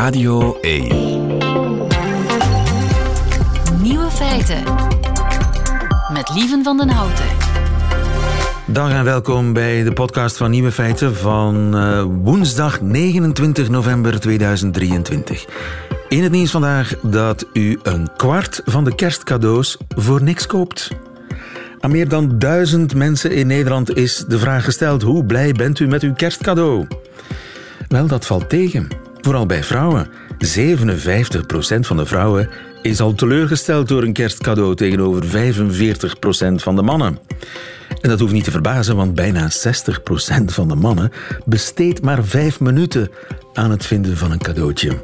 Radio 1. Nieuwe feiten. Met Lieven van den Houten. Dag en welkom bij de podcast van Nieuwe Feiten van uh, woensdag 29 november 2023. In het nieuws vandaag dat u een kwart van de kerstcadeaus voor niks koopt. Aan meer dan duizend mensen in Nederland is de vraag gesteld: hoe blij bent u met uw kerstcadeau? Wel, dat valt tegen. Vooral bij vrouwen. 57% van de vrouwen is al teleurgesteld door een kerstcadeau tegenover 45% van de mannen. En dat hoeft niet te verbazen, want bijna 60% van de mannen besteedt maar 5 minuten aan het vinden van een cadeautje.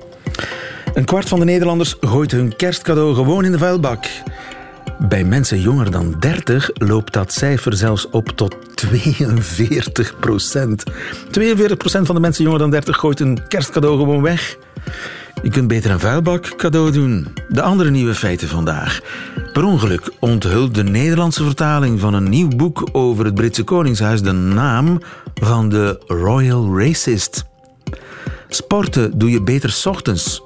Een kwart van de Nederlanders gooit hun kerstcadeau gewoon in de vuilbak. Bij mensen jonger dan 30 loopt dat cijfer zelfs op tot 42 procent. 42 procent van de mensen jonger dan 30 gooit een kerstcadeau gewoon weg. Je kunt beter een vuilbak cadeau doen. De andere nieuwe feiten vandaag. Per ongeluk onthult de Nederlandse vertaling van een nieuw boek over het Britse Koningshuis de naam van de Royal Racist. Sporten doe je beter ochtends.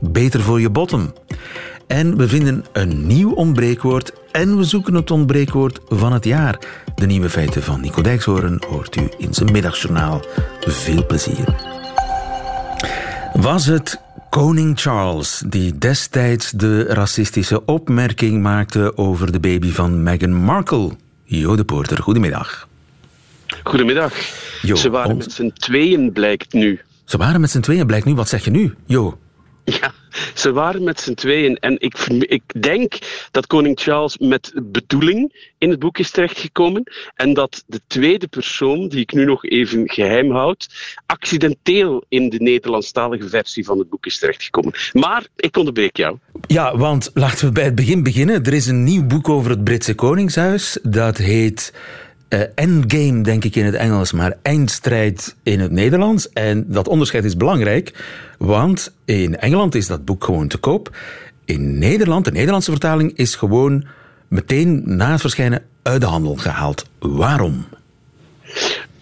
Beter voor je bottom. En we vinden een nieuw ontbreekwoord en we zoeken het ontbreekwoord van het jaar. De nieuwe feiten van Nico Dijkshoorn hoort u in zijn middagjournaal. Veel plezier. Was het koning Charles die destijds de racistische opmerking maakte over de baby van Meghan Markle? Jo de Poorter, goedemiddag. Goedemiddag. Jo, Ze waren met z'n tweeën, blijkt nu. Ze waren met z'n tweeën, blijkt nu. Wat zeg je nu, Jo? Ja, ze waren met z'n tweeën. En ik, ik denk dat koning Charles met bedoeling in het boek is terechtgekomen. En dat de tweede persoon, die ik nu nog even geheim houd, accidenteel in de Nederlandstalige versie van het boek is terechtgekomen. Maar ik onderbreek jou. Ja, want laten we bij het begin beginnen. Er is een nieuw boek over het Britse Koningshuis. Dat heet uh, endgame, denk ik in het Engels, maar eindstrijd in het Nederlands. En dat onderscheid is belangrijk, want in Engeland is dat boek gewoon te koop. In Nederland, de Nederlandse vertaling, is gewoon meteen na het verschijnen uit de handel gehaald. Waarom?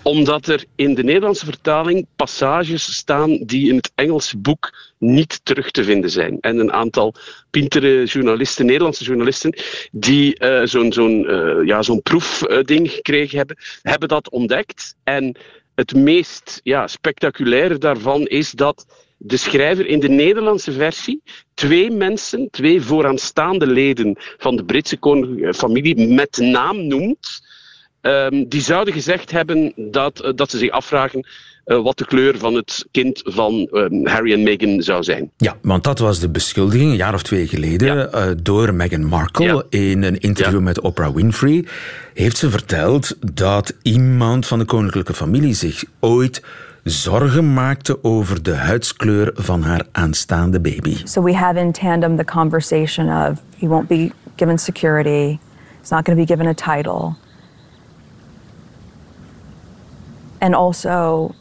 Omdat er in de Nederlandse vertaling passages staan die in het Engelse boek niet terug te vinden zijn. En een aantal pintere journalisten, Nederlandse journalisten, die uh, zo'n zo'n uh, ja, zo'n proefding gekregen hebben, hebben dat ontdekt. En het meest ja, spectaculaire daarvan is dat de schrijver in de Nederlandse versie twee mensen, twee vooraanstaande leden van de Britse familie met naam noemt Ehm, die zouden gezegd hebben dat, eh, dat ze zich afvragen uh, wat de kleur van het kind van um, Harry en Meghan zou zijn. Ja, want dat was de beschuldiging een jaar of twee geleden ja. uh, door Meghan Markle ja. in een interview ja. met Oprah Winfrey. Heeft ze verteld dat iemand van de koninklijke familie zich ooit zorgen maakte over de huidskleur van haar aanstaande baby. So we have in tandem the conversation of he won't be given security, he's not going to be given a title. And also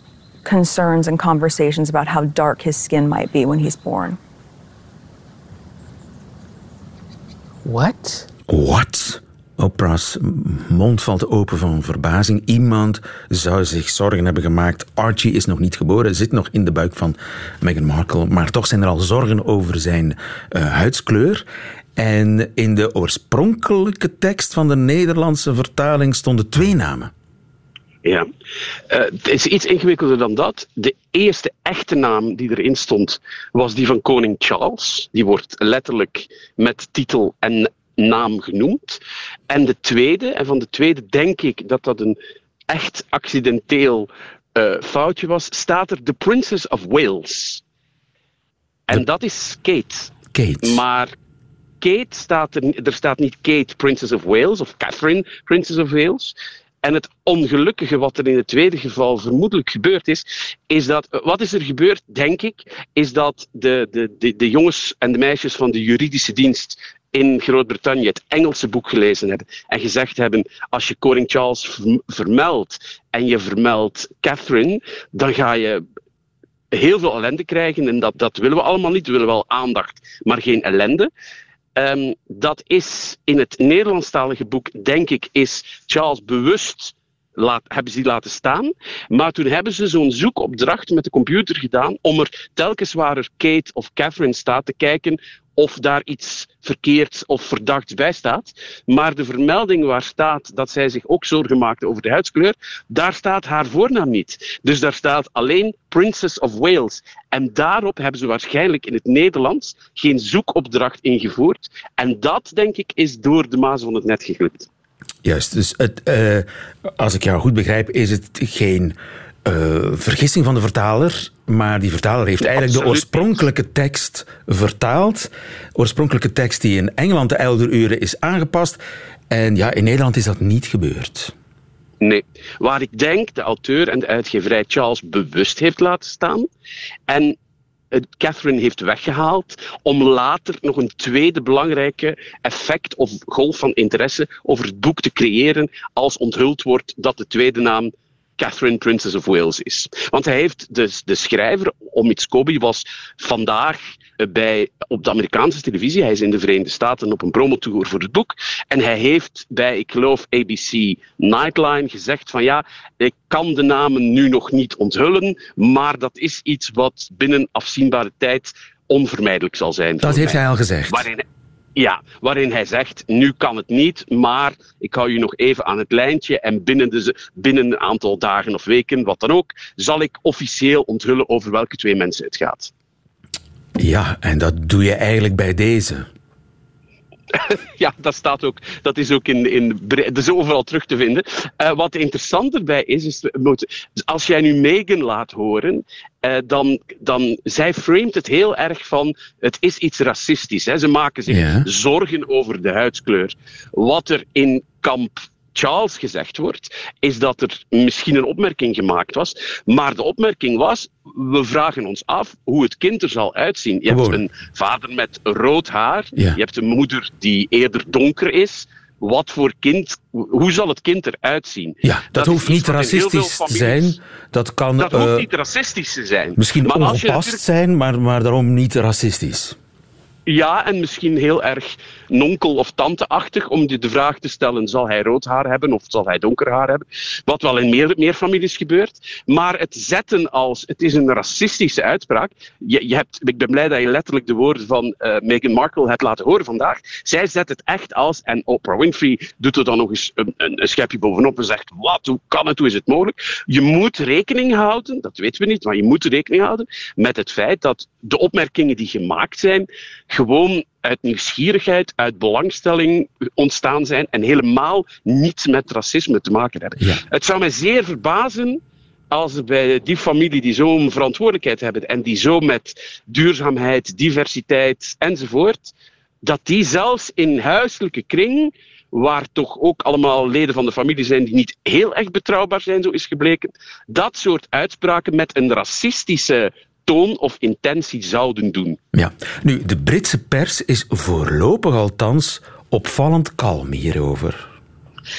concerns and conversations about how dark his skin might be when he's born. What? What? Oprah's mond valt open van verbazing. Iemand zou zich zorgen hebben gemaakt. Archie is nog niet geboren, zit nog in de buik van Meghan Markle. Maar toch zijn er al zorgen over zijn uh, huidskleur. En in de oorspronkelijke tekst van de Nederlandse vertaling stonden twee namen. Ja, uh, het is iets ingewikkelder dan dat. De eerste echte naam die erin stond was die van koning Charles. Die wordt letterlijk met titel en naam genoemd. En de tweede, en van de tweede denk ik dat dat een echt accidenteel uh, foutje was, staat er The Princess of Wales. En dat is Kate. Kate. Maar Kate staat er, er staat niet Kate, Princess of Wales, of Catherine, Princess of Wales. En het ongelukkige wat er in het tweede geval vermoedelijk gebeurd is, is dat, wat is er gebeurd, denk ik, is dat de, de, de, de jongens en de meisjes van de juridische dienst in Groot-Brittannië het Engelse boek gelezen hebben en gezegd hebben, als je koning Charles vermeldt en je vermeldt Catherine, dan ga je heel veel ellende krijgen en dat, dat willen we allemaal niet. We willen wel aandacht, maar geen ellende. Um, dat is in het Nederlandstalige boek, denk ik, is Charles bewust laat, hebben ze die laten staan. Maar toen hebben ze zo'n zoekopdracht met de computer gedaan om er telkens waar er Kate of Catherine staat te kijken of daar iets verkeerd of verdacht bij staat. Maar de vermelding waar staat dat zij zich ook zorgen maakte over de huidskleur, daar staat haar voornaam niet. Dus daar staat alleen Princess of Wales. En daarop hebben ze waarschijnlijk in het Nederlands geen zoekopdracht ingevoerd. En dat, denk ik, is door de maas van het net geglipt. Juist, dus het, uh, als ik jou goed begrijp, is het geen uh, vergissing van de vertaler, maar die vertaler heeft eigenlijk de oorspronkelijke tekst vertaald. Oorspronkelijke tekst die in Engeland de Elderuren is aangepast. En ja, in Nederland is dat niet gebeurd. Nee, waar ik denk de auteur en de uitgeverij Charles bewust heeft laten staan. En Catherine heeft weggehaald om later nog een tweede belangrijke effect of golf van interesse over het boek te creëren als onthuld wordt dat de tweede naam Catherine Princess of Wales is. Want hij heeft, de, de schrijver, Omid Scobie, was vandaag eh, bij, op de Amerikaanse televisie. Hij is in de Verenigde Staten op een promotour voor het boek. En hij heeft bij, ik geloof, ABC Nightline gezegd van ja, ik kan de namen nu nog niet onthullen, maar dat is iets wat binnen afzienbare tijd onvermijdelijk zal zijn. Dat heeft hij al gezegd. Waarin, ja, waarin hij zegt, nu kan het niet, maar ik hou je nog even aan het lijntje en binnen, de, binnen een aantal dagen of weken, wat dan ook, zal ik officieel onthullen over welke twee mensen het gaat. Ja, en dat doe je eigenlijk bij deze. ja, dat, staat ook, dat is ook in, in, dat is overal terug te vinden. Uh, wat interessant erbij is, is als jij nu Megan laat horen, uh, dan, dan zij framet het heel erg van het is iets racistisch. Hè. Ze maken zich zorgen over de huidskleur. Wat er in kamp Charles gezegd wordt, is dat er misschien een opmerking gemaakt was. Maar de opmerking was: we vragen ons af hoe het kind er zal uitzien. Je hebt een vader met rood haar, je hebt een moeder die eerder donker is. Wat voor kind, hoe zal het kind eruit zien? Ja, dat, hoeft niet racistisch te zijn. Dat kan. Dat hoeft eh, niet racistisch te zijn. Misschien maar ongepast zijn, maar, maar daarom niet racistisch. Ja, en misschien heel erg nonkel- of tanteachtig om de vraag te stellen: zal hij rood haar hebben of zal hij donker haar hebben? Wat wel in meer, meer families gebeurt. Maar het zetten als het is een racistische uitspraak. Je, je hebt, ik ben blij dat je letterlijk de woorden van uh, Meghan Markle hebt laten horen vandaag. Zij zet het echt als, en Oprah Winfrey doet er dan nog eens een, een, een schepje bovenop en zegt: wat, hoe kan het, hoe is het mogelijk? Je moet rekening houden, dat weten we niet, maar je moet rekening houden met het feit dat de opmerkingen die gemaakt zijn gewoon uit nieuwsgierigheid, uit belangstelling ontstaan zijn en helemaal niets met racisme te maken hebben. Het zou mij zeer verbazen als bij die familie die zo'n verantwoordelijkheid hebben en die zo met duurzaamheid, diversiteit enzovoort, dat die zelfs in huiselijke kring, waar toch ook allemaal leden van de familie zijn die niet heel erg betrouwbaar zijn, zo is gebleken, dat soort uitspraken met een racistische toon of intentie zouden doen. Ja, nu, de Britse pers is voorlopig althans opvallend kalm hierover.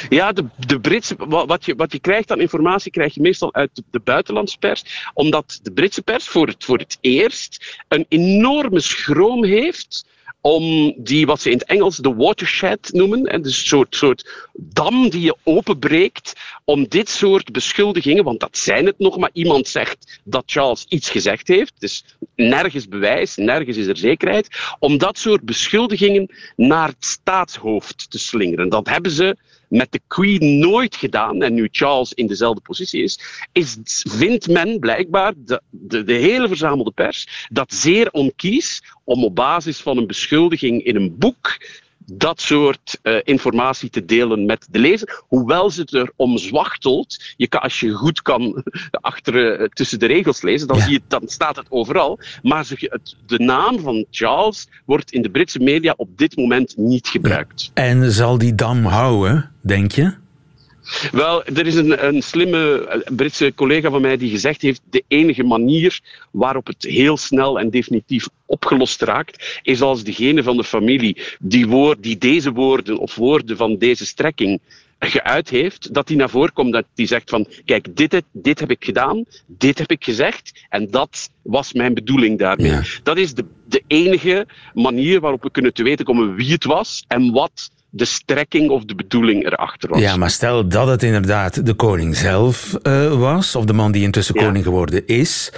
Ja, de, Britse, wat, je, wat je krijgt aan informatie krijg je meestal uit de, de buitenlandse pers, omdat de Britse pers voor het, voor het eerst een enorme schroom heeft om die, wat ze in het Engels de watershed noemen, dus een soort, soort dam die je openbreekt, om dit soort beschuldigingen, want dat zijn het nog, maar iemand zegt dat Charles iets gezegd heeft, dus nergens bewijs, nergens is er zekerheid, om dat soort beschuldigingen naar het staatshoofd te slingeren. Dat hebben ze met de Queen nooit gedaan, en nu Charles in dezelfde positie is, is vindt men blijkbaar, de, de, de hele verzamelde pers, dat zeer onkies om op basis van een beschuldiging in een boek dat soort uh, informatie te delen met de lezer. Hoewel ze het er om zwachtelt. Je kan, als je goed kan achter, uh, tussen de regels lezen, dan, zie je, dan staat het overal. Maar ze, het, de naam van Charles wordt in de Britse media op dit moment niet gebruikt. Ja. En zal die dam houden, denk je? Wel, er is een, een slimme eh, Britse collega van mij die gezegd heeft: de enige manier waarop het heel snel en definitief opgelost raakt, is als degene van de familie die, woord, die deze woorden of woorden van deze strekking geuit heeft, dat die naar voren komt, dat die zegt van, kijk, dit, dit heb ik gedaan, dit heb ik gezegd, en dat was mijn bedoeling daarmee. Dat is de, de enige manier waarop we kunnen te weten komen wie het was en wat de strekking of de bedoeling erachter was. Ja, maar stel dat het inderdaad de koning zelf uh, was, of de man die intussen ja. koning geworden is,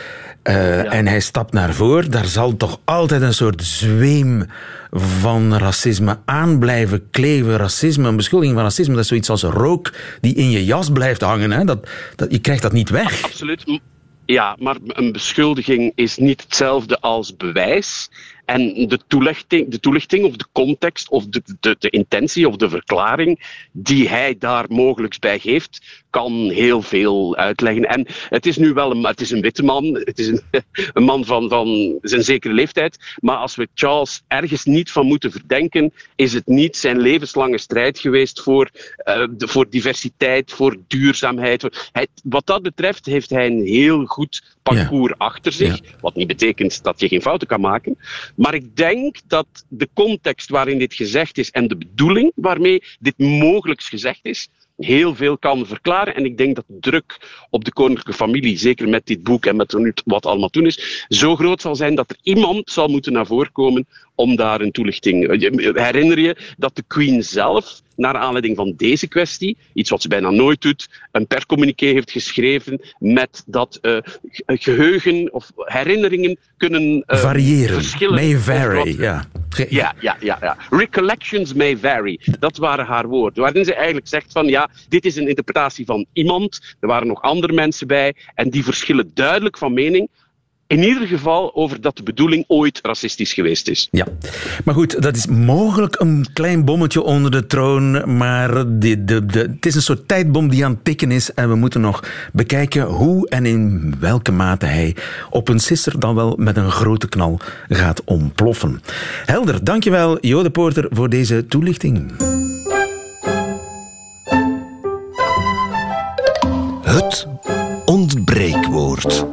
uh, ja. en hij stapt naar voren, daar zal toch altijd een soort zweem van racisme aan blijven kleven. Racisme, een beschuldiging van racisme, dat is zoiets als rook die in je jas blijft hangen. Hè? Dat, dat, je krijgt dat niet weg. Absoluut. Ja, maar een beschuldiging is niet hetzelfde als bewijs. En de toelichting, de toelichting of de context of de, de, de, intentie of de verklaring die hij daar mogelijk bij geeft, kan heel veel uitleggen. En het is nu wel een, het is een witte man, het is een, een man van, van zijn zekere leeftijd. Maar als we Charles ergens niet van moeten verdenken, is het niet zijn levenslange strijd geweest voor, uh, de, voor diversiteit, voor duurzaamheid. Wat dat betreft heeft hij een heel goed parcours ja. achter zich. Ja. Wat niet betekent dat je geen fouten kan maken. Maar ik denk dat de context waarin dit gezegd is en de bedoeling waarmee dit mogelijk gezegd is, heel veel kan verklaren. En ik denk dat de druk op de koninklijke familie, zeker met dit boek en met wat allemaal toen is, zo groot zal zijn dat er iemand zal moeten naar voren komen om daar een toelichting. Herinner je dat de Queen zelf, naar aanleiding van deze kwestie, iets wat ze bijna nooit doet, een percommuniqué heeft geschreven met dat uh, geheugen of herinneringen kunnen uh, variëren. Verschillen. May vary, ja. Ja, ja, ja, ja. Recollections may vary. Dat waren haar woorden. Waarin ze eigenlijk zegt van ja, dit is een interpretatie van iemand. Er waren nog andere mensen bij. En die verschillen duidelijk van mening in ieder geval over dat de bedoeling ooit racistisch geweest is. Ja, maar goed, dat is mogelijk een klein bommetje onder de troon, maar de, de, de, het is een soort tijdbom die aan het tikken is en we moeten nog bekijken hoe en in welke mate hij op een sisser dan wel met een grote knal gaat ontploffen. Helder, dankjewel Jode Poorter voor deze toelichting. Het ontbreekwoord.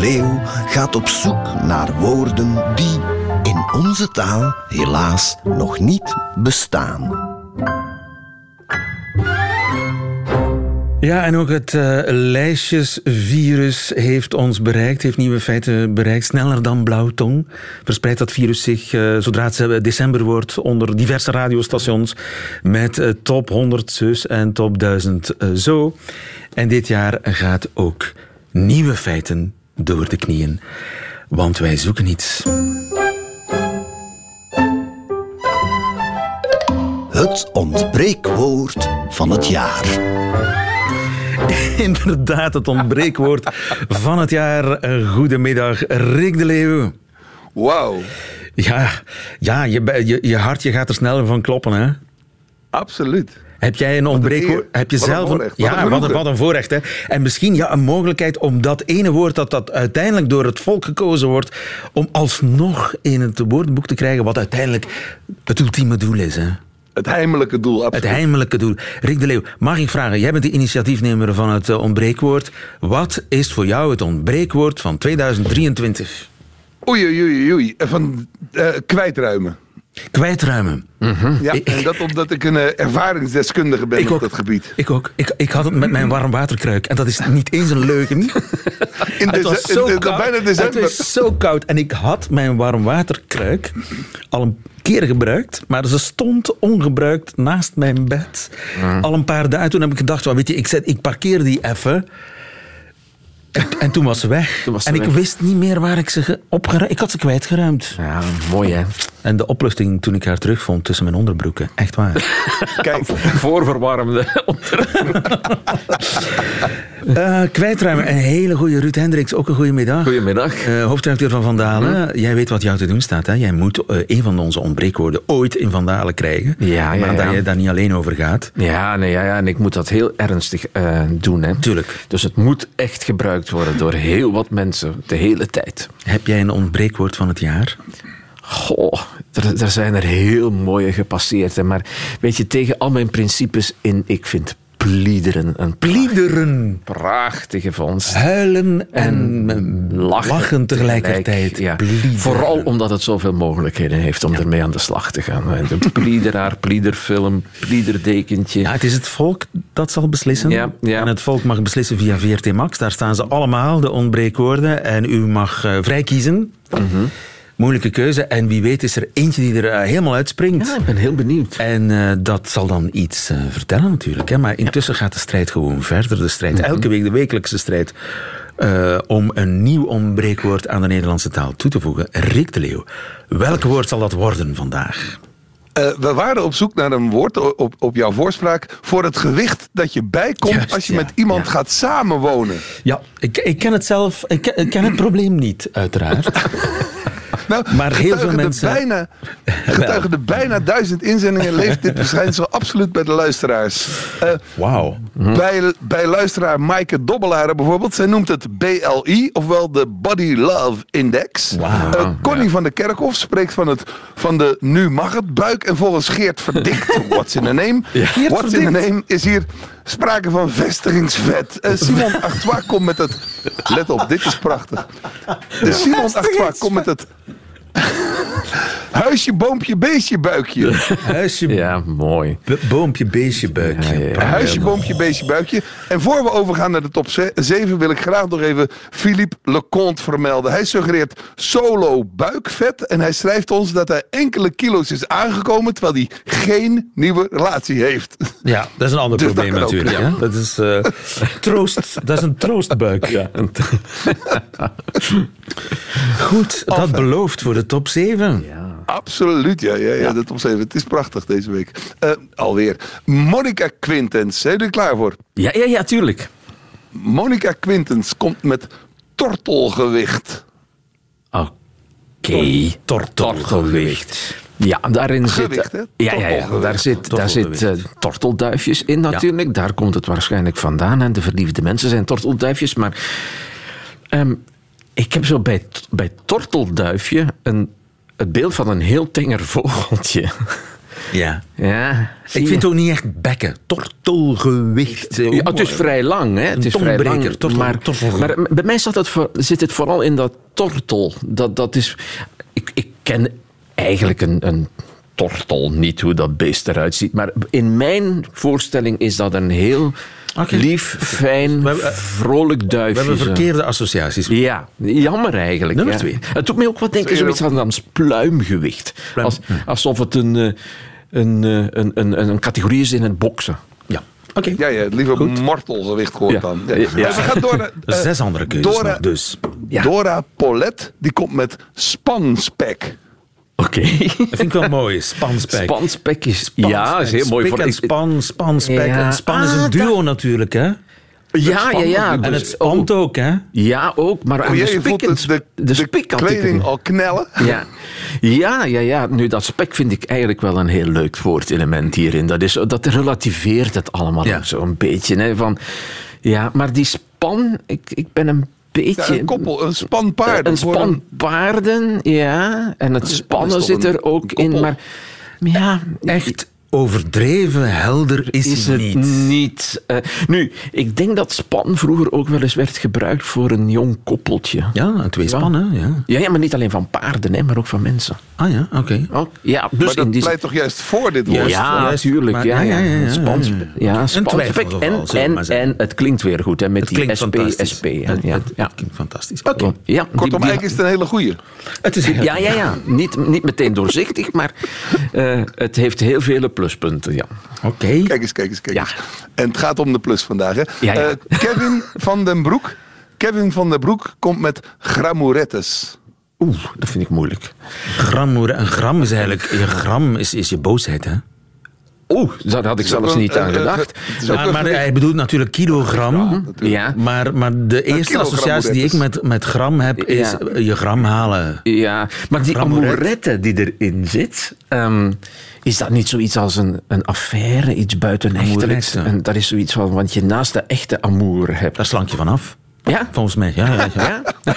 Leeuw gaat op zoek naar woorden die in onze taal helaas nog niet bestaan. Ja, en ook het uh, lijstjesvirus heeft ons bereikt, heeft nieuwe feiten bereikt. Sneller dan blauwtong verspreidt dat virus zich, uh, zodra het december wordt, onder diverse radiostations met top 100 zus en top 1000 zo. En dit jaar gaat ook nieuwe feiten door de knieën, want wij zoeken iets. Het ontbreekwoord van het jaar. Inderdaad, het ontbreekwoord van het jaar. Goedemiddag, Rick de Leeuw. Wauw. Ja, ja je, je, je hartje gaat er sneller van kloppen, hè? Absoluut. Heb jij een ontbreekwoord? Heb je wat zelf een voorrecht. ja, wat een, wat een voorrecht. Hè? En misschien ja, een mogelijkheid om dat ene woord dat, dat uiteindelijk door het volk gekozen wordt, om alsnog in het woordenboek te krijgen wat uiteindelijk het ultieme doel is. Hè? Het heimelijke doel, absoluut. Het heimelijke doel. Rick de Leeuw, mag ik vragen, jij bent de initiatiefnemer van het ontbreekwoord. Wat is voor jou het ontbreekwoord van 2023? Oei, oei, oei, oei. Van uh, kwijtruimen. Kwijtruimen. Mm -hmm. Ja, ik, en dat omdat ik een uh, ervaringsdeskundige ben op ook, dat gebied. Ik ook. Ik, ik had het met mijn warmwaterkruik. En dat is niet eens een leugen. In het was zo in de, koud. bijna december. Het was zo koud. En ik had mijn warmwaterkruik al een keer gebruikt. Maar ze stond ongebruikt naast mijn bed. Mm. Al een paar dagen. Toen heb ik gedacht, well, weet je, ik, zet, ik parkeer die even. En, en, toen was ze weg. Was ze en weg. ik wist niet meer waar ik ze opgeruimd... Ik had ze kwijtgeruimd. Ja, mooi hè. En de opluchting toen ik haar terugvond tussen mijn onderbroeken. Echt waar. Kijk. Voorverwarmde uh, kwijtruimen. Een hele goede Ruud Hendricks. Ook een goede middag. Goedemiddag. Uh, hoofdredacteur van Vandalen. Hm. Jij weet wat jou te doen staat. Hè? Jij moet uh, een van onze ontbreekwoorden ooit in Vandalen krijgen. Ja, ja, maar ja. dat je daar niet alleen over gaat. Ja, nee, ja, ja. en ik moet dat heel ernstig uh, doen. Hè. Tuurlijk. Dus het moet echt gebruikt worden door heel wat mensen de hele tijd. Heb jij een ontbreekwoord van het jaar? Goh, er, er zijn er heel mooie gepasseerd. Hè. Maar weet je, tegen al mijn principes in, ik vind pliederen een pliederen. prachtige vondst. Huilen en, en lachen, lachen, tegelijkertijd. Ja. Vooral omdat het zoveel mogelijkheden heeft om ja. ermee aan de slag te gaan. De pliederaar, pliederfilm, pliederdekentje. Ja, het is het volk dat zal beslissen. Ja, ja. En het volk mag beslissen via VRT Max. Daar staan ze allemaal, de ontbreekwoorden. En u mag uh, vrij kiezen. Mm -hmm. Moeilijke keuze. En wie weet is er eentje die er eh, helemaal uitspringt. Ja, ik ben heel benieuwd. En eh, dat zal dan iets eh, vertellen natuurlijk. Hè? Maar intussen gaat de strijd gewoon verder. De strijd, elke week de wekelijkse strijd. eh, om een nieuw ontbreekwoord aan de Nederlandse taal toe te voegen. Rick de Leeuw, welk woord zal dat worden vandaag? Eh, we waren op zoek naar een woord op, op jouw voorspraak voor het gewicht dat je bijkomt Juist, als je ja, met iemand ja. gaat samenwonen. Ja, ik, ik ken het zelf. Ik, ik ken het probleem niet, uiteraard. Nou, Maar heel veel de mensen- Bijna, getuige de bijna duizend inzendingen leeft dit verschijnsel absoluut bij de luisteraars. Eh, Wauw. bij, bij luisteraar Maaike Dobbelaar bijvoorbeeld. Zij noemt het BLI, ofwel de Body Love Index. Wauw. Eh, Connie van der Kerkhof spreekt van, het, van de nu mag het buik. En volgens Geert Verdikt, what's in a name? what's in a name is hier sprake van vestigingsvet. Eh, Simon Artois komt met het... Let op, dit is prachtig. De Simon Artois komt met het... Huisje, boompje, beestje, buikje. Huisje, Ja, mooi. boompje, beestje, buikje. Ja, ja, ja. Prachtig. Huisje, boompje, beestje, buikje. En voor we overgaan naar de top 7 wil ik graag nog even Philippe Leconte vermelden. Hij suggereert solo buikvet. En hij schrijft ons dat hij enkele kilo's is aangekomen terwijl hij geen nieuwe relatie heeft. Ja, dat is een ander Dus dat probleem natuurlijk. ja. Dat is eh, troost. Dat is een troostbuik. Ja, Goed, dat belooft voor de top 7. Absoluut, ja, ja, ja, de top 7. Het is prachtig deze week. Eh, alweer. Monica Quintens, zijn jullie er klaar voor? ja, ja, ja, tuurlijk. Monica Quintens komt met tortelgewicht. Oké. Tortelgewicht. Ja, daarin Gewicht, zit... hè? Ja, ja, ja. Daar zit, daar zit eh, tortelduifjes in natuurlijk. Daar komt het waarschijnlijk vandaan. En de verliefde mensen zijn tortelduifjes. Maar ehm, ik heb zo bij, bij tortelduifje een, het beeld van een heel tenger vogeltje. Ja. Ja, Ik vind het ook niet echt bekken. Tortelgewicht. Ja, het is vrij lang, hè? Het is vrij lang. tortel- maar, tortel- maar bij mij zat het voor, zit het vooral in dat tortel. Dat, dat is, ik, ik ken eigenlijk een, een tortel niet, hoe dat beest eruit ziet. Maar in mijn voorstelling is dat een heel Oké. lief, fijn, We eh, vrolijk We duifje. hebben zo. verkeerde associaties. Ja, jammer eigenlijk. Nummer ja. twee. Het doet mij ook wat denken zoiets aan, pluimgewicht. Pluim, Als, alsof het een, eh, een, eh, een, een, een categorie is in het boksen. Ja. Oké. Ja, ja, liever mortelgewicht gehoord Ja. dan. Ja. Ja. Maar We gaan door naar... eh, Zes andere keuzes Dora, nog, dus. Ja. Dora Polet, die komt met spanspek. Oké. Dat vind ik wel mooi. Spanspek. Spanspek is, Spanspek. ja, is heel mooi. Spik Voor, en span, spanspek. Ja. En span is Ah, een duo dat- natuurlijk, hè? ja, ja, ja. En dus- het spant ook, hè? Ja, ook. Maar aan Oh, de spik, de, de, de, de spik ik kleding al knellen. Ja. Ja, ja, ja. Nu, dat spek vind ik eigenlijk wel een heel leuk woordelement hierin. Dat, is, dat relativeert het allemaal Ja. zo'n beetje. Hè, van, ja, maar die span, ik, ik ben een Ja, beetje... een koppel, een span paarden. Een span paarden, ja. En het spannen zit er ook in. Maar ja, Echt overdreven helder is, is het niet. niet. Eh, nu, ik denk dat span vroeger ook wel eens werd gebruikt voor een jong koppeltje. Ja, een tweespan, hè? Ja. Ja, ja, maar niet alleen van paarden, hè, maar ook van mensen. Ah ja, oké. Ook, ja, dus Maar dat die pleit toch juist voor dit woord? Ja, natuurlijk. Ja, ja, ja, ja, ja, ja, twijfelgeval, En, het klinkt weer goed, hè, met Het die SP. SP. hè. Het, ja, het- ja. het klinkt fantastisch. Oké. Ja, die- Kortom, die- eigenlijk is het een hele goeie. Het is Ja, ja, ja. Niet, niet meteen doorzichtig, maar eh, het heeft heel vele pluspunten. Ja. Oké. Kijk eens, kijk eens, kijk Ja. eens. En het gaat om de plus vandaag. Hè? Ja, ja. Eh, Kevin van den Broek. Kevin van den Broek komt met gramourettes. Oeh, dat vind ik moeilijk. Gram, een gram is eigenlijk... Je gram is, is je boosheid, hè? Oeh, daar had ik zelfs niet aan gedacht. Het is ook Maar, hij bedoelt natuurlijk kilogram. Ja, Maar, maar de eerste associatie die ik met, met gram heb, is Ja. je gram halen. ja, maar die Amouret. amourette die erin zit, ehm, is dat niet zoiets als een, een affaire, iets buitenechtelijks? En dat is zoiets van, want je naast de echte amour hebt. Daar slank je vanaf. Ja? Volgens mij, ja. ja, ja. Ja?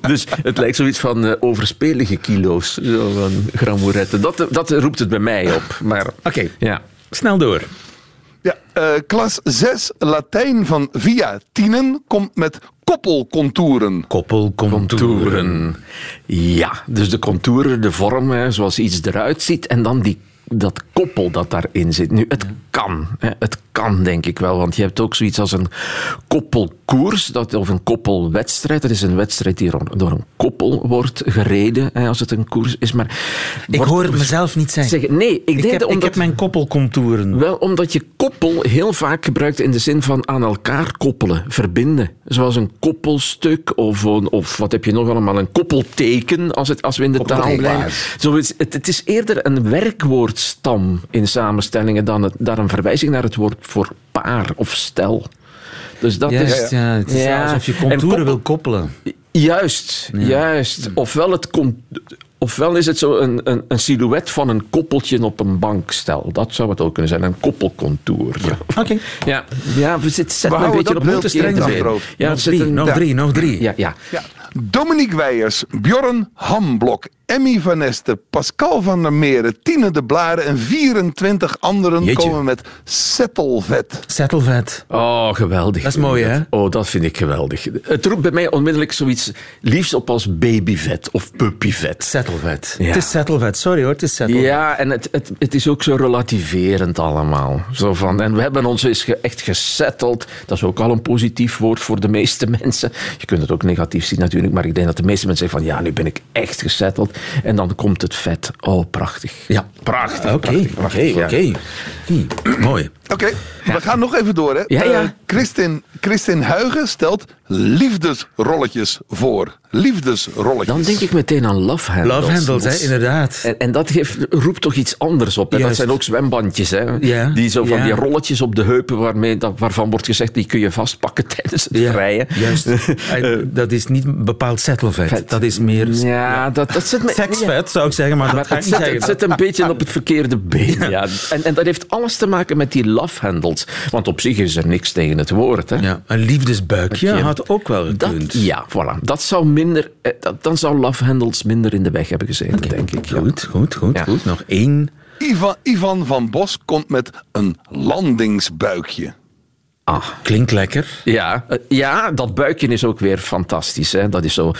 dus het lijkt zoiets van eh, overspelige kilo's, zo van gramouretten. Dat, dat roept het bij mij op. Maar Oké, ja. snel door. Ja, eh, klas 6 Latijn van Via Tienen komt met koppelcontouren. Koppelcontouren. Contouren. Ja, dus de contouren, de vorm, hè, zoals iets eruit ziet. En dan die dat koppel dat daarin zit. Nu, het kan. Hè, het kan, denk ik wel. Want je hebt ook zoiets als een koppelkoers dat, of een koppelwedstrijd. Dat is een wedstrijd die door een koppel wordt gereden, hè, als het een koers is. Maar ik hoor het mezelf niet zeggen. zeggen nee, ik, denk heb, omdat, ik heb mijn koppelcontouren. Wel, omdat je koppel heel vaak gebruikt in de zin van aan elkaar koppelen, verbinden. Zoals een koppelstuk of, een, of wat heb je nog allemaal, een koppelteken, als, het, als we in de taal blijven. Zo het, het is eerder een werkwoordstam in samenstellingen dan, het, dan een verwijzing naar het woord voor paar of stel. Dus dat Juist, is, ja, het is Ja, alsof je en contouren koppel- wil koppelen. Juist, juist. Ofwel, het komt, ofwel is het zo een, een, een silhouet van een koppeltje op een bankstel. Dat zou het ook kunnen zijn, een koppelcontour. Ja, Oké. ja, ja we zitten zet We een houden beetje op de streng achterover. Ja, nog drie, zitten- nog drie, nog drie. Ja, ja. Ja. Dominique Weijers, Bjorn Hamblok, Emmy van Esten, Pascal van der Meren, Tine de Blaren en 24 anderen Jeetje. komen met Settelvet. Settelvet. Oh, geweldig. Dat is mooi, hè? Oh, dat vind ik geweldig. Het roept bij mij onmiddellijk zoiets liefst op als babyvet of puppyvet. Settelvet. Ja. Het is settelvet. Sorry hoor, het is settelvet. Ja, en het, het, het is ook zo relativerend allemaal. Zo van, en we hebben ons eens ge- echt gesetteld. Dat is ook al een positief woord voor de meeste mensen. Je kunt het ook negatief zien natuurlijk, maar ik denk dat de meeste mensen zeggen van ja, nu ben ik echt gesetteld. En dan komt het vet. Oh, prachtig. Ja. Prachtig. Oké, prachtig, oké, prachtig, ja. Oké. We gaan nog even door. Hè. Ja, ja. Eh, Christin, Christin Huigen stelt liefdesrolletjes voor. Liefdesrolletjes. Dan denk ik meteen aan love handles. Love handles, hè, inderdaad. En, en dat geeft, roept toch iets anders op. hè? Dat zijn ook zwembandjes. Hè? Ja, Die zo van ja. die rolletjes op de heupen waarmee, dat, waarvan wordt gezegd die kun je vastpakken tijdens het Ja, vrijen. Juist. En dat is niet bepaald settelvet. Dat is meer Ja, dat, dat zit me... seksvet, zou ik zeggen, maar, Maar dat ga ik het niet zit, zeggen. het zit een beetje op het verkeerde been. Ja. En, en dat heeft alles te maken met die love handles. Want op zich is er niks tegen het woord. Hè? Ja, een liefdesbuikje Ja. had ook wel Dat, gekund. ja, voilà. Dat zou minder, eh, dat, dan zou love handles minder in de weg hebben gezeten, denk ik. Ja. Goed, goed, goed, Ja. goed. Nog één. Ivan, Ivan van Bos komt met een landingsbuikje. Ah. Klinkt lekker. Ja, eh, ja, dat buikje is ook weer fantastisch. Hè? Dat is zo.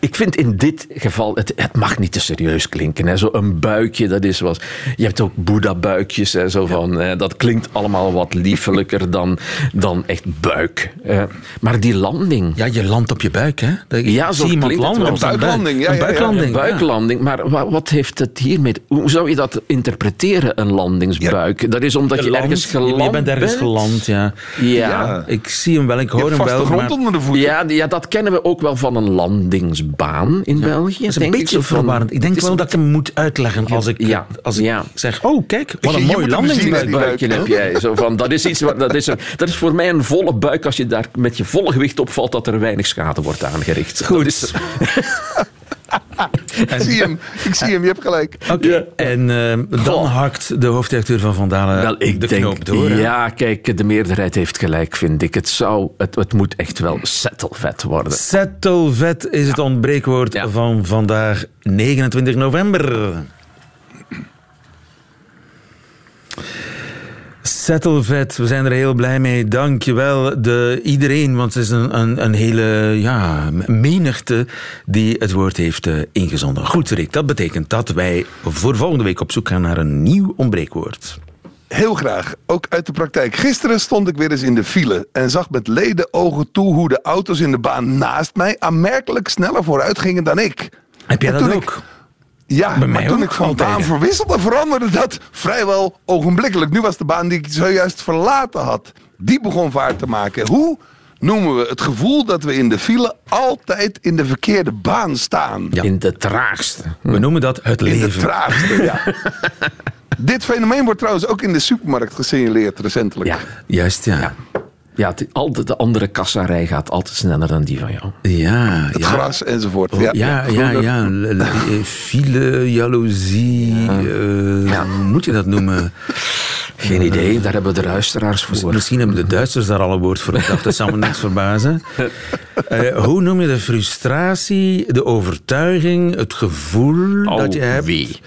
Ik vind in dit geval, het, het mag niet te serieus klinken. Hè? Zo een buikje, dat is zoals... Je hebt ook Boeddha-buikjes. hè, Zo van, eh, dat klinkt allemaal wat liefelijker dan, dan echt buik. Eh, maar die landing... Ja, je landt op je buik, hè? Dat- Ik Ja, zo zie iemand landen Een buik. buiklanding, ja, Een ja. buiklanding. Een buiklanding, maar wa- wat heeft het hiermee... Hoe zou je dat interpreteren, een landingsbuik? Dat is omdat je Geland. ergens geland Je bent ergens bent? geland, ja. Ja. Ja. Ik zie hem wel, ik hoor hem wel. grond Maar onder de voeten. Ja, ja, dat kennen we ook wel van een landingsbaan in België. dat is een beetje verwarrend. Ik denk wel dat ik hem moet uitleggen als ik, Ja, als ik ja. zeg... Oh, kijk, wat een Je mooi moet hem zien, landingsbuik. hè, die buikje heb jij. Zo van, dat, is iets, wat- dat, is een, dat is voor mij een volle buik. Als je daar met je volle gewicht opvalt, dat er weinig schade wordt aangericht. Goed. Ik zie hem, ik zie hem, je hebt gelijk. Oké, en eh, dan hakt de hoofdredacteur van Vandalen Wel, ik de denk, knoop door. hè? ja, kijk, de meerderheid heeft gelijk, vind ik. Het, zou, het, het moet echt wel settelvet worden. Settelvet is het ontbreekwoord Ja. van vandaag, 29 november. Settelvet, we zijn er heel blij mee. Dank je wel, de, iedereen, want het is een, een, een hele ja, menigte die het woord heeft eh, ingezonden. Goed, Rick, dat betekent dat wij voor volgende week op zoek gaan naar een nieuw ontbreekwoord. Heel graag, ook uit de praktijk. Gisteren stond ik weer eens in de file en zag met leden ogen toe hoe de auto's in de baan naast mij aanmerkelijk sneller vooruit gingen dan ik. Heb jij dat ook? Ja, Bij maar toen ik van baan verwisselde, veranderde dat vrijwel ogenblikkelijk. Nu was de baan die ik zojuist verlaten had, die begon vaart te maken. Hoe noemen we het gevoel dat we in de file altijd in de verkeerde baan staan? Ja. In de traagste. We noemen dat het In de leven. traagste, ja. Dit fenomeen wordt trouwens ook in de supermarkt gesignaleerd recentelijk. Ja, Juist, ja. ja. Ja het- altijd de andere kassarij gaat altijd sneller dan die van jou. Ja, Het ja. gras enzovoort. Ja, ja, ja. ja. L- l- eh, File, jaloezie, eh, hoe moet je dat noemen? Geen idee, daar hebben we de luisteraars voor. Misschien hebben de Duitsers daar al een woord voor gedacht, dat zou me niks verbazen. Eh, hoe noem je de frustratie, de overtuiging, het gevoel dat je hebt?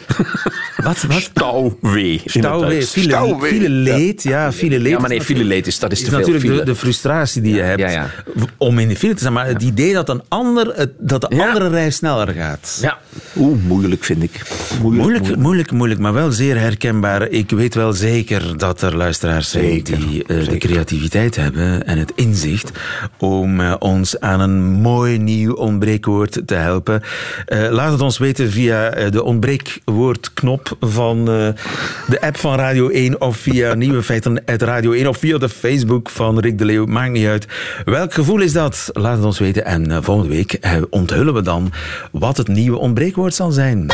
Wat? wat? Stauwwee. Stauwwee. File, leed. Ja, file leed. Ja, maar nee, file leed is, dat is is te veel natuurlijk de, file. de frustratie die je hebt ja, ja. om in de file te staan. Maar het idee dat, een ander, dat de andere rij sneller gaat. Ja, oeh, moeilijk vind ik. Moeilijk, moeilijk, moeilijk, maar wel zeer herkenbaar. Ik weet wel zeker dat er luisteraars zijn die eh, de creativiteit hebben en het inzicht om eh, ons aan een mooi nieuw ontbreekwoord te helpen. Eh, laat het ons weten via de ontbreekwoordknop van de app van Radio 1 of via Nieuwe Feiten uit Radio 1 of via de Facebook van Rick de Leeuw. Maakt niet uit. Welk gevoel is dat? Laat het ons weten. En volgende week onthullen we dan wat het nieuwe ontbreekwoord zal zijn.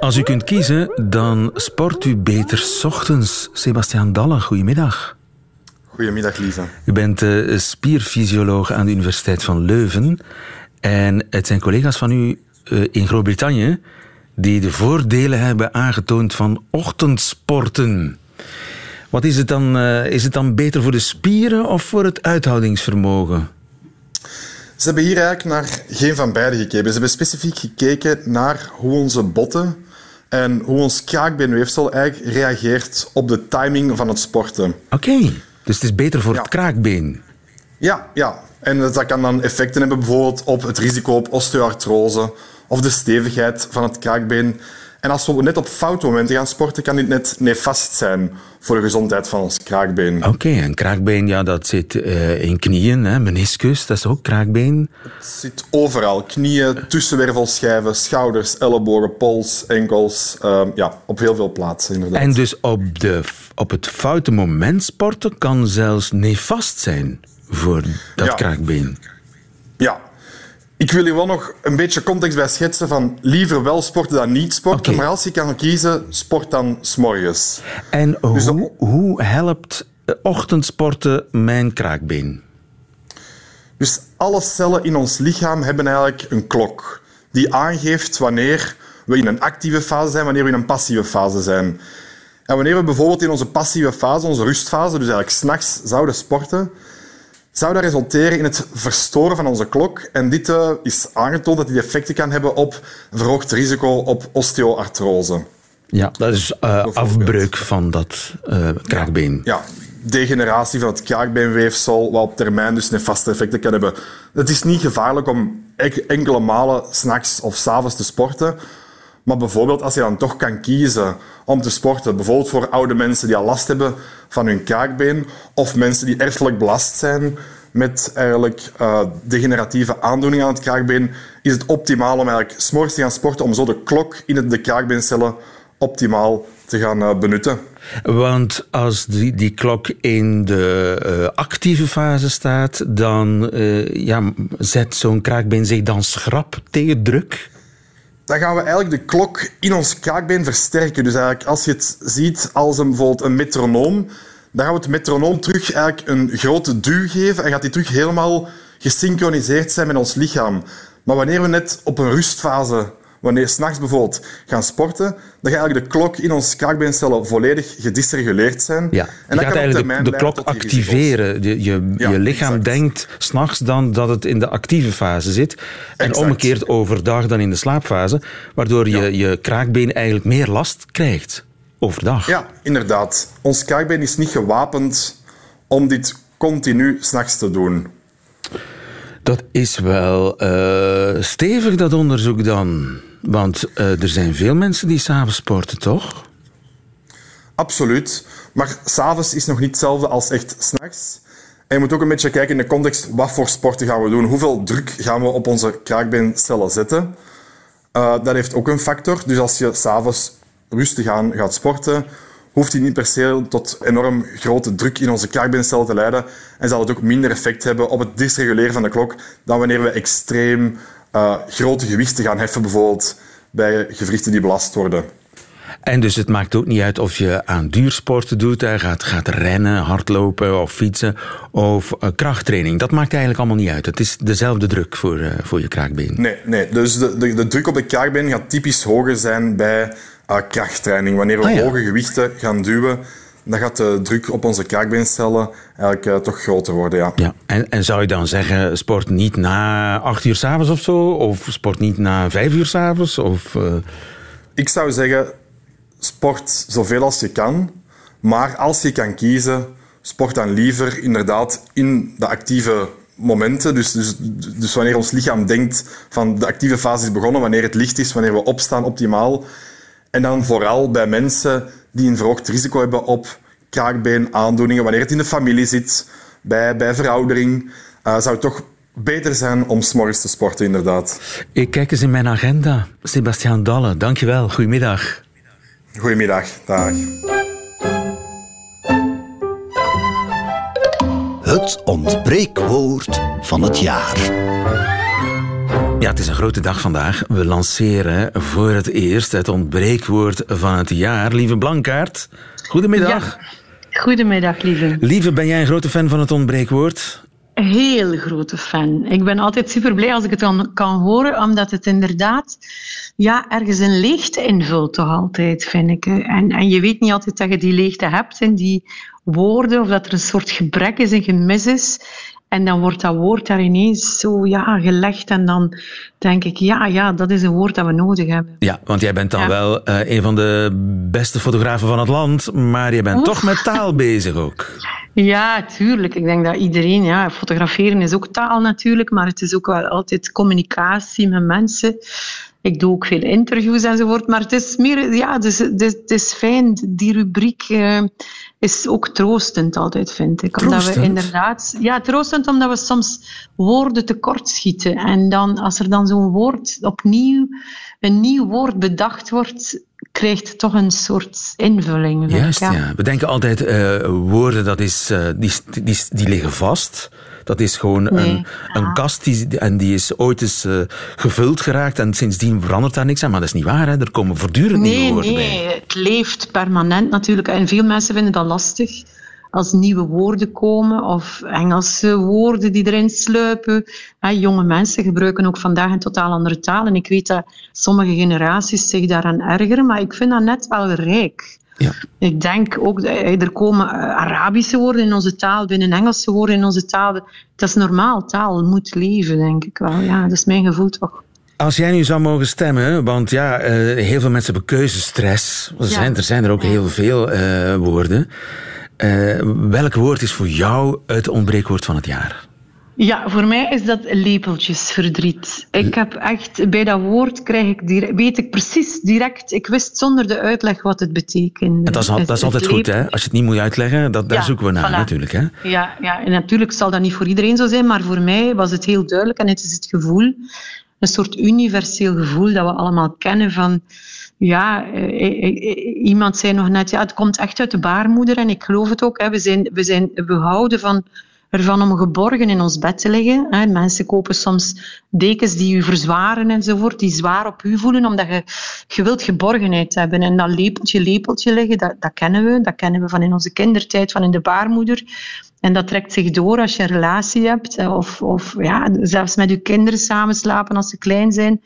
Als u kunt kiezen, dan sport u beter 's ochtends. Sebastiaan Dalle, goedemiddag. Goedemiddag, lieve. U bent eh, spierfysioloog aan de Universiteit van Leuven. En het zijn collega's van u eh, in Groot-Brittannië die de voordelen hebben aangetoond van ochtendsporten. Wat is het dan? eh, is het dan beter voor de spieren of voor het uithoudingsvermogen? Ze hebben hier eigenlijk naar geen van beide gekeken. Ze hebben specifiek gekeken naar hoe onze botten en hoe ons kraakbeenweefsel eigenlijk reageert op de timing van het sporten. Oké, dus het is beter voor Ja. het kraakbeen. Ja, ja. En dat kan dan effecten hebben bijvoorbeeld op het risico op osteoartrose of de stevigheid van het kraakbeen. En als we net op foute momenten gaan sporten, kan dit net nefast zijn voor de gezondheid van ons kraakbeen. Oké, en kraakbeen, ja, dat zit eh, in knieën, hè, meniscus, dat is ook kraakbeen. Het zit overal. Knieën, tussenwervelschijven, schouders, ellebogen, pols, enkels. ehm, ja, op heel veel plaatsen inderdaad. En dus op, de, op het foute moment sporten kan zelfs nefast zijn voor dat Ja. kraakbeen. Ja. Ik wil hier wel nog een beetje context bij schetsen van liever wel sporten dan niet sporten. Maar als je kan kiezen, sport dan s'morgens. En Dus hoe, hoe helpt eh, ochtendsporten mijn kraakbeen? Dus alle cellen in ons lichaam hebben eigenlijk een klok die aangeeft wanneer we in een actieve fase zijn, wanneer we in een passieve fase zijn. En wanneer we bijvoorbeeld in onze passieve fase, onze rustfase, dus eigenlijk s'nachts zouden sporten, zou dat resulteren in het verstoren van onze klok. En dit eh, is aangetoond dat dit effecten kan hebben op een verhoogd risico op osteoartrose. Ja, dat is eh, afbreuk van dat eh, kraakbeen. ja, degeneratie van het kraakbeenweefsel, wat op termijn dus nefaste effecten kan hebben. Het is niet gevaarlijk om enkele malen s'nachts of s'avonds te sporten. Maar bijvoorbeeld als je dan toch kan kiezen om te sporten, bijvoorbeeld voor oude mensen die al last hebben van hun kraakbeen, of mensen die erfelijk belast zijn met eigenlijk eh, degeneratieve aandoeningen aan het kraakbeen, is het optimaal om eigenlijk s'morgens te gaan sporten om zo de klok in de kraakbeencellen optimaal te gaan eh, benutten. Want als die, die klok in de eh, actieve fase staat, dan ja, zet zo'n kraakbeen zich dan schrap tegen druk. Dan gaan we eigenlijk de klok in ons kraakbeen versterken. Dus eigenlijk als je het ziet als een, bijvoorbeeld een metronoom, dan gaan we het metronoom terug eigenlijk een grote duw geven en gaat die terug helemaal gesynchroniseerd zijn met ons lichaam. Maar wanneer we net op een rustfase, wanneer s'nachts bijvoorbeeld gaan sporten, dan gaat eigenlijk de klok in onze kraakbeencellen volledig gedysreguleerd zijn. Ja, en je dat gaat kan eigenlijk de, klok activeren. Je, je, Ja, je lichaam exact. denkt s'nachts dan dat het in de actieve fase zit. En Exact. omgekeerd overdag dan in de slaapfase. Waardoor je je kraakbeen eigenlijk meer last krijgt overdag. Ja, inderdaad. Ons kraakbeen is niet gewapend om dit continu s'nachts te doen. Dat is wel eh, stevig, dat onderzoek dan. Want eh, er zijn veel mensen die s'avonds sporten, toch? Absoluut. Maar s'avonds is nog niet hetzelfde als echt s'nachts. En je moet ook een beetje kijken in de context, wat voor sporten gaan we doen? Hoeveel druk gaan we op onze kraakbeencellen zetten? Eh, dat heeft ook een factor. Dus als je s'avonds rustig aan gaat sporten, hoeft die niet per se tot enorm grote druk in onze kraakbeencellen te leiden. En zal het ook minder effect hebben op het dysreguleren van de klok dan wanneer we extreem eh, grote gewichten gaan heffen, bijvoorbeeld bij gewrichten die belast worden. En dus het maakt ook niet uit of je aan duursporten doet, gaat, gaat rennen, hardlopen of fietsen of eh, krachttraining. Dat maakt eigenlijk allemaal niet uit. Het is dezelfde druk voor, eh, voor je kraakbeen. Nee, nee. dus de, de, de druk op de kraakbeen gaat typisch hoger zijn bij krachttraining. Wanneer we Ah, ja. hoge gewichten gaan duwen, dan gaat de druk op onze kraakbeencellen eigenlijk eh, toch groter worden. Ja. Ja. En, en zou je dan zeggen, sport niet na acht uur s'avonds of zo? Of sport niet na vijf uur s'avonds? Of... eh, Ik zou zeggen, sport zoveel als je kan. Maar als je kan kiezen, sport dan liever inderdaad in de actieve momenten. Dus, dus, dus wanneer ons lichaam denkt van de actieve fase is begonnen, wanneer het licht is, wanneer we opstaan optimaal. En dan vooral bij mensen die een verhoogd risico hebben op kraakbeenaandoeningen, wanneer het in de familie zit, bij, bij veroudering, eh, zou het toch beter zijn om s'morgens te sporten, inderdaad. Ik kijk eens in mijn agenda. Sebastiaan Dalle, dankjewel. Goedemiddag. Goedemiddag, dag. Het ontbreekwoord van het jaar. Ja, het is een grote dag vandaag. We lanceren voor het eerst het ontbreekwoord van het jaar. Lieve Blankaart, goedemiddag. Goedemiddag, lieve. Lieve, ben jij een grote fan van het ontbreekwoord? Heel grote fan. Ik ben altijd super blij als ik het dan kan horen, omdat het inderdaad ja, ergens een leegte invult, toch altijd, vind ik. En, en je weet niet altijd dat je die leegte hebt in die woorden, of dat er een soort gebrek is, een gemis is. En dan wordt dat woord daar ineens zo ja, gelegd. En dan denk ik, ja, ja, dat is een woord dat we nodig hebben. Ja, want jij bent dan Ja. wel eh, een van de beste fotografen van het land, maar je bent Oef. toch met taal bezig ook. Ja, tuurlijk. Ik denk dat iedereen, ja, fotograferen is ook taal natuurlijk, maar het is ook wel altijd communicatie met mensen. Ik doe ook veel interviews enzovoort, maar het is meer, ja, dus, het, is, het is fijn. Die rubriek eh, is ook troostend altijd, vind ik. Omdat Troostend? we inderdaad, ja, troostend omdat we soms woorden tekort schieten. En dan, als er dan zo'n woord opnieuw, een nieuw woord bedacht wordt, krijgt het toch een soort invulling. ik, Juist, ja. We denken altijd, eh, woorden, dat is, eh, die, die, die liggen vast. Dat is gewoon Nee, een, een kast die, en die is ooit eens eh, gevuld geraakt en sindsdien verandert daar niks aan. Maar dat is niet waar, hè. er komen voortdurend nieuwe Nee, woorden bij. nee, het leeft permanent natuurlijk. En veel mensen vinden dat lastig als nieuwe woorden komen of Engelse woorden die erin sluipen. Hè, jonge mensen gebruiken ook vandaag een totaal andere taal. En ik weet dat sommige generaties zich daaraan ergeren, maar ik vind dat net wel rijk. Ja. Ik denk ook, dat er komen eh, Arabische woorden in onze taal, binnen Engelse woorden in onze taal. Dat is normaal, taal moet leven, denk ik wel. Ja, dat is mijn gevoel toch. Als jij nu zou mogen stemmen, want ja, eh, heel veel mensen hebben keuzestress. Er, Ja. zijn, er zijn er ook heel veel eh, woorden. Welk woord is voor jou het ontbreekwoord van het jaar? Ja, voor mij is dat lepeltjesverdriet. Ik heb echt, bij dat woord krijg ik direct, weet ik precies direct, ik wist zonder de uitleg wat het betekende. En dat is, al- Het- dat is altijd goed, hè? Als je het niet moet uitleggen, dat, daar Ja, zoeken we naar voilà. natuurlijk. Hè? Ja, ja, en natuurlijk zal dat niet voor iedereen zo zijn, maar voor mij was het heel duidelijk en het is het gevoel, een soort universeel gevoel dat we allemaal kennen van, ja, eh, eh, eh, iemand zei nog net, ja, het komt echt uit de baarmoeder en ik geloof het ook. Hè. We, zijn, we, zijn, we houden van, ervan om geborgen in ons bed te liggen. Mensen kopen soms dekens die u verzwaren enzovoort, die zwaar op u voelen, omdat je, je wilt geborgenheid hebben. En dat lepeltje, lepeltje liggen, dat, dat kennen we. Dat kennen we van in onze kindertijd, van in de baarmoeder. En dat trekt zich door als je een relatie hebt, of, of ja, zelfs met je kinderen samen slapen als ze klein zijn.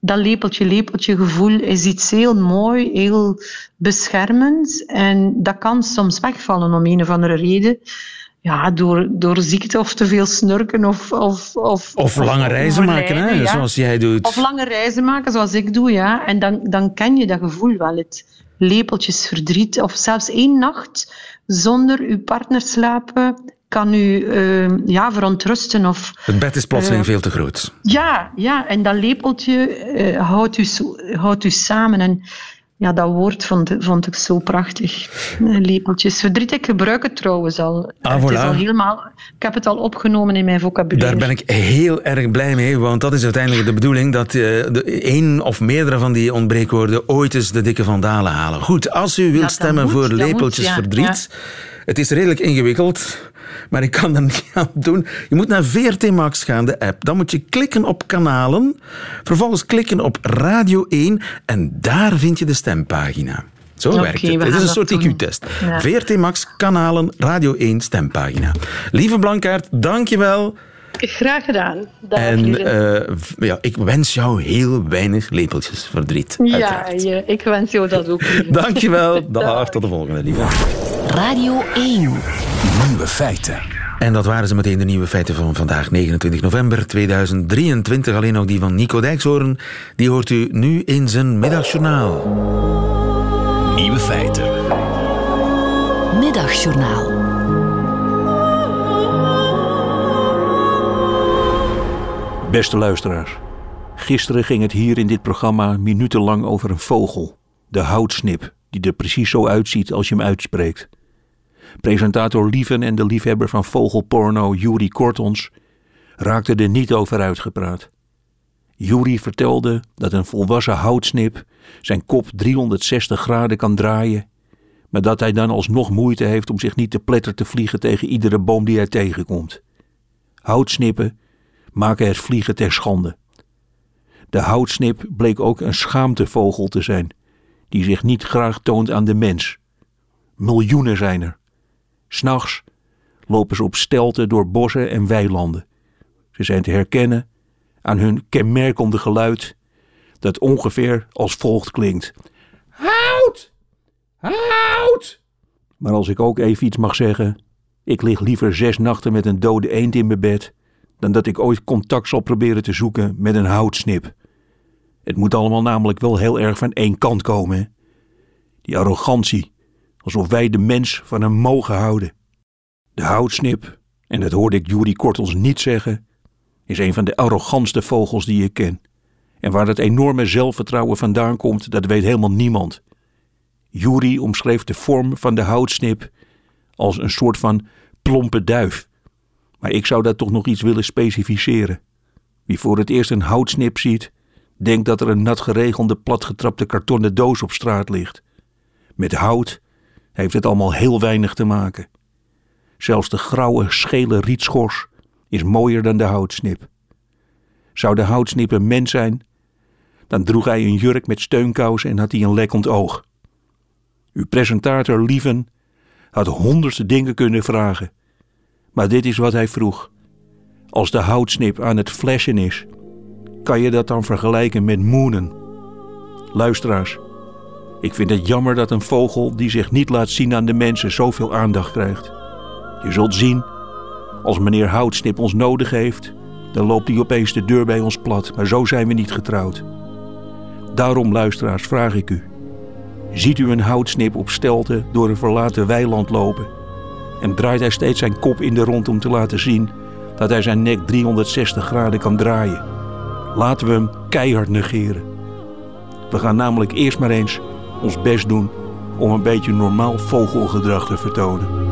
Dat lepeltje, lepeltje gevoel is iets heel mooi, heel beschermend. En dat kan soms wegvallen om een of andere reden. Ja, door, door ziekte of te veel snurken of... Of, of, Of lange reizen maken, hè? ja. zoals jij doet. Of lange reizen maken, zoals ik doe, ja. En dan, dan ken je dat gevoel wel, het lepeltjesverdriet. Of zelfs één nacht zonder uw partner slapen kan u eh, ja, verontrusten. Of, Het bed is plotseling Eh, veel te groot. ja, ja, en dat lepeltje eh, houdt, u houdt u samen. En ja, dat woord vond, vond ik zo prachtig. Eh, Lepeltjesverdriet. Ik gebruik het trouwens al. Ah, het is voilà. al helemaal, ik heb het al opgenomen in mijn vocabulaire. Daar ben ik heel erg blij mee, want dat is uiteindelijk de bedoeling dat eh, de één of meerdere van die ontbreekwoorden ooit eens de dikke vandalen halen. Goed, als u wilt stemmen moet, voor moet, lepeltjesverdriet, ja, het is redelijk ingewikkeld, maar ik kan er niet aan doen. Je moet naar VRT Max gaan, de app. Dan moet je klikken op kanalen, vervolgens klikken op Radio 1 en daar vind je de stempagina. Zo werkt we het. Het is een soort. IQ-test. Ja. VRT Max, kanalen, Radio 1, stempagina. Lieve Blankaart, dank je wel Graag gedaan. Dag, en uh, ja, ik wens jou heel weinig lepeltjes verdriet. Ja, ja, ik wens jou dat ook. Dankjewel. Dag, Dag. Tot de volgende, lieve. Radio 1. Nieuwe feiten. En dat waren ze meteen de nieuwe feiten van vandaag, 29 november 2023. Alleen nog die van Nico Dijkshoorn. Die hoort u nu in zijn middagjournaal. Nieuwe feiten. Middagjournaal. Beste luisteraars. Gisteren ging het hier in dit programma minutenlang over een vogel. De houtsnip, die er precies zo uitziet als je hem uitspreekt. Presentator Lieven en de liefhebber van vogelporno Juri Kortons raakten er niet over uitgepraat. Juri vertelde dat een volwassen houtsnip zijn kop 360 graden kan draaien, maar dat hij dan alsnog moeite heeft om zich niet te pletter te vliegen tegen iedere boom die hij tegenkomt. Houtsnippen maken het vliegen ter schande. De houtsnip bleek ook een schaamtevogel te zijn, die zich niet graag toont aan de mens. Miljoenen zijn er. S'nachts lopen ze op stelten door bossen en weilanden. Ze zijn te herkennen aan hun kenmerkende geluid, dat ongeveer als volgt klinkt: Hout! Hout! Maar als ik ook even iets mag zeggen, ik lig liever zes nachten met een dode eend in mijn bed, dan dat ik ooit contact zal proberen te zoeken met een houtsnip. Het moet allemaal namelijk wel heel erg van één kant komen. Die arrogantie, alsof wij de mens van hem mogen houden. De houtsnip, en dat hoorde ik Jury Kortels niet zeggen, is een van de arrogantste vogels die ik ken. En waar dat enorme zelfvertrouwen vandaan komt, dat weet helemaal niemand. Jury omschreef de vorm van de houtsnip als een soort van plompe duif. Maar ik zou dat toch nog iets willen specificeren. Wie voor het eerst een houtsnip ziet, denkt dat er een nat geregelde platgetrapte kartonnen doos op straat ligt. Met hout heeft het allemaal heel weinig te maken. Zelfs de grauwe, schele rietschors is mooier dan de houtsnip. Zou de houtsnip een mens zijn, dan droeg hij een jurk met steunkousen en had hij een lekkend oog. Uw presentator Lieven had honderdste dingen kunnen vragen, maar dit is wat hij vroeg. Als de houtsnip aan het flashen is, kan je dat dan vergelijken met moenen? Luisteraars, ik vind het jammer dat een vogel die zich niet laat zien aan de mensen zoveel aandacht krijgt. Je zult zien, als meneer Houtsnip ons nodig heeft, dan loopt hij opeens de deur bij ons plat, maar zo zijn we niet getrouwd. Daarom, luisteraars, vraag ik u. Ziet u een houtsnip op stelten door een verlaten weiland lopen en draait hij steeds zijn kop in de rond om te laten zien dat hij zijn nek 360 graden kan draaien? Laten we hem keihard negeren. We gaan namelijk eerst maar eens ons best doen om een beetje normaal vogelgedrag te vertonen.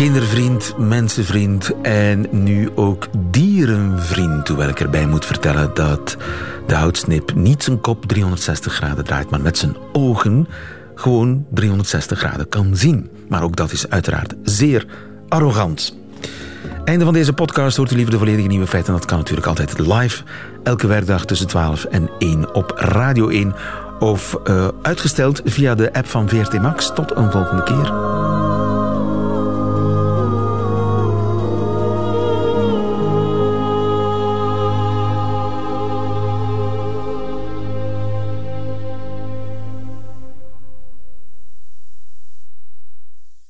Kindervriend, mensenvriend en nu ook dierenvriend. Hoewel ik erbij moet vertellen dat de houtsnip niet zijn kop 360 graden draait, maar met zijn ogen gewoon 360 graden kan zien. Maar ook dat is uiteraard zeer arrogant. Einde van deze podcast hoort u liever de volledige nieuwe feiten. Dat kan natuurlijk altijd live, elke werkdag tussen 12 en 1 op Radio 1. Of uh, uitgesteld via de app van VRT Max. Tot een volgende keer.